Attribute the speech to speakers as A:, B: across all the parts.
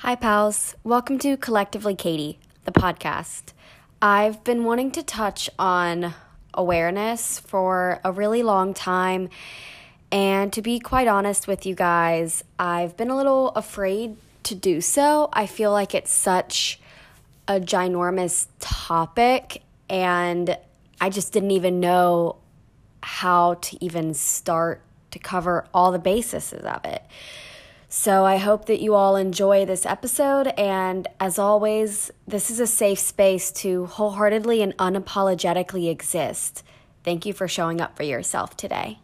A: Hi, pals. Welcome to Collectively Katie, the podcast. I've been wanting to touch on awareness for a really long time. And to be quite honest with you guys, I've been a little afraid to do so. I feel like it's such a ginormous topic, and I just didn't even know how to even start to cover all the bases of it. So I hope that you all enjoy this episode. And as always, this is a safe space to wholeheartedly and unapologetically exist. Thank you for showing up for yourself today.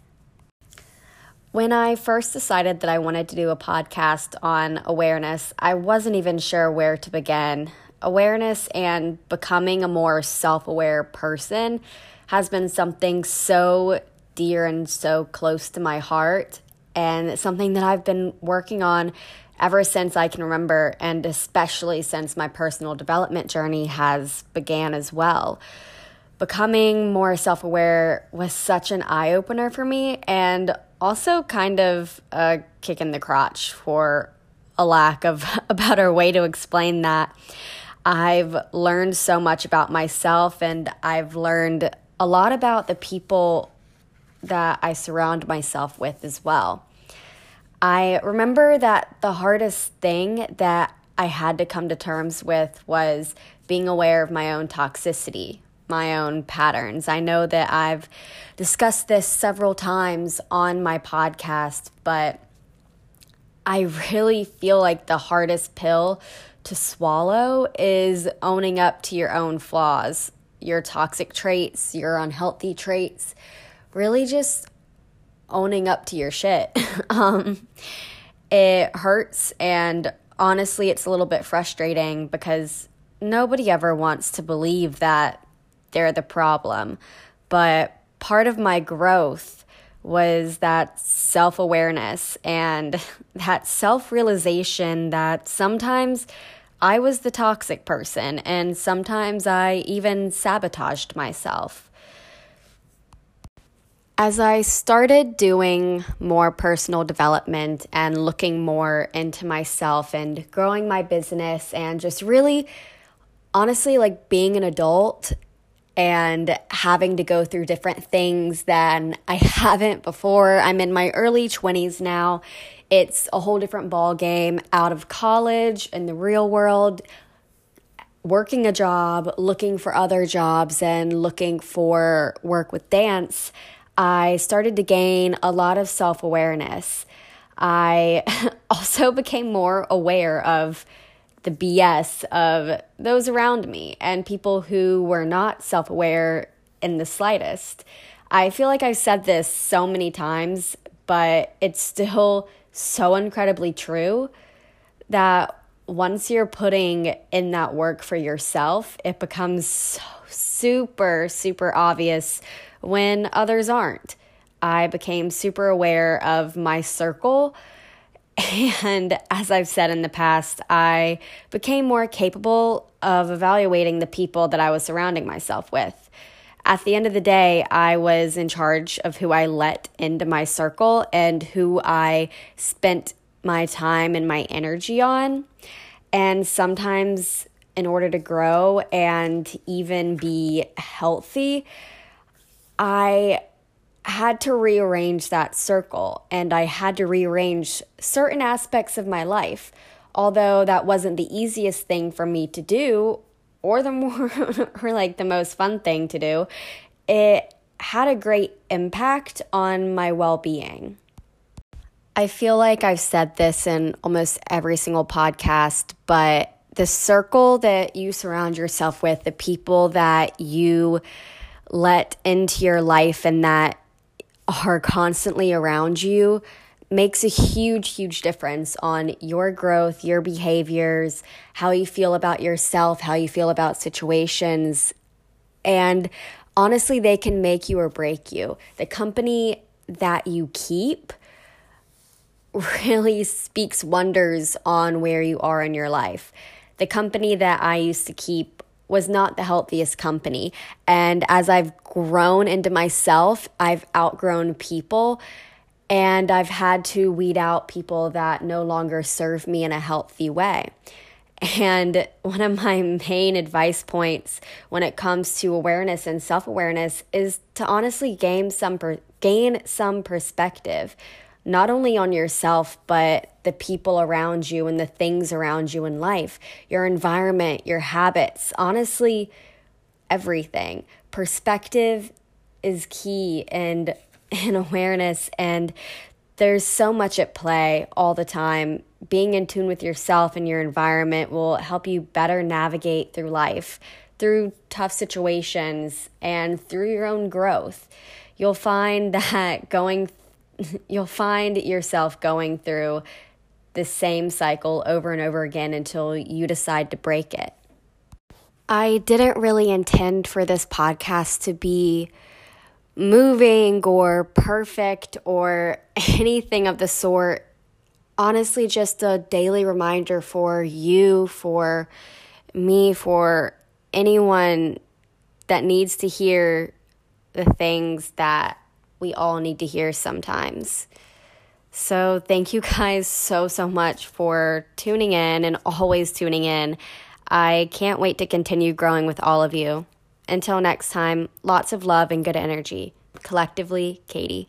A: When I first decided that I wanted to do a podcast on awareness, I wasn't even sure where to begin. Awareness and becoming a more self aware person has been something so dear and so close to my heart and it's something that I've been working on ever since I can remember and especially since my personal development journey has began as well. Becoming more self-aware was such an eye-opener for me and also kind of a kick in the crotch for a lack of a better way to explain that. I've learned so much about myself and I've learned a lot about the people that I surround myself with as well. I remember that the hardest thing that I had to come to terms with was being aware of my own toxicity, my own patterns. I know that I've discussed this several times on my podcast, but I really feel like the hardest pill to swallow is owning up to your own flaws, your toxic traits, your unhealthy traits really just owning up to your shit. um, it hurts, and honestly, it's a little bit frustrating because nobody ever wants to believe that they're the problem. But part of my growth was that self awareness and that self realization that sometimes I was the toxic person, and sometimes I even sabotaged myself. As I started doing more personal development and looking more into myself and growing my business and just really honestly like being an adult and having to go through different things than I haven't before. I'm in my early 20s now. It's a whole different ball game out of college in the real world, working a job, looking for other jobs and looking for work with dance. I started to gain a lot of self awareness. I also became more aware of the BS of those around me and people who were not self aware in the slightest. I feel like I've said this so many times, but it's still so incredibly true that once you're putting in that work for yourself, it becomes so super, super obvious when others aren't. I became super aware of my circle. And as I've said in the past, I became more capable of evaluating the people that I was surrounding myself with. At the end of the day, I was in charge of who I let into my circle and who I spent my time and my energy on. And sometimes, in order to grow and even be healthy, I had to rearrange that circle and I had to rearrange certain aspects of my life. Although that wasn't the easiest thing for me to do or the more or like the most fun thing to do, it had a great impact on my well-being. I feel like I've said this in almost every single podcast, but the circle that you surround yourself with, the people that you let into your life and that are constantly around you makes a huge, huge difference on your growth, your behaviors, how you feel about yourself, how you feel about situations. And honestly, they can make you or break you. The company that you keep really speaks wonders on where you are in your life. The company that I used to keep was not the healthiest company. And as I've grown into myself, I've outgrown people. And I've had to weed out people that no longer serve me in a healthy way. And one of my main advice points when it comes to awareness and self awareness is to honestly gain some, per- gain some perspective, not only on yourself, but the people around you and the things around you in life, your environment, your habits, honestly, everything. Perspective is key and, and awareness. And there's so much at play all the time being in tune with yourself and your environment will help you better navigate through life, through tough situations, and through your own growth. You'll find that going, you'll find yourself going through the same cycle over and over again until you decide to break it. I didn't really intend for this podcast to be moving or perfect or anything of the sort honestly just a daily reminder for you, for me, for anyone that needs to hear the things that we all need to hear sometimes. So, thank you guys so, so much for tuning in and always tuning in. I can't wait to continue growing with all of you. Until next time, lots of love and good energy. Collectively, Katie.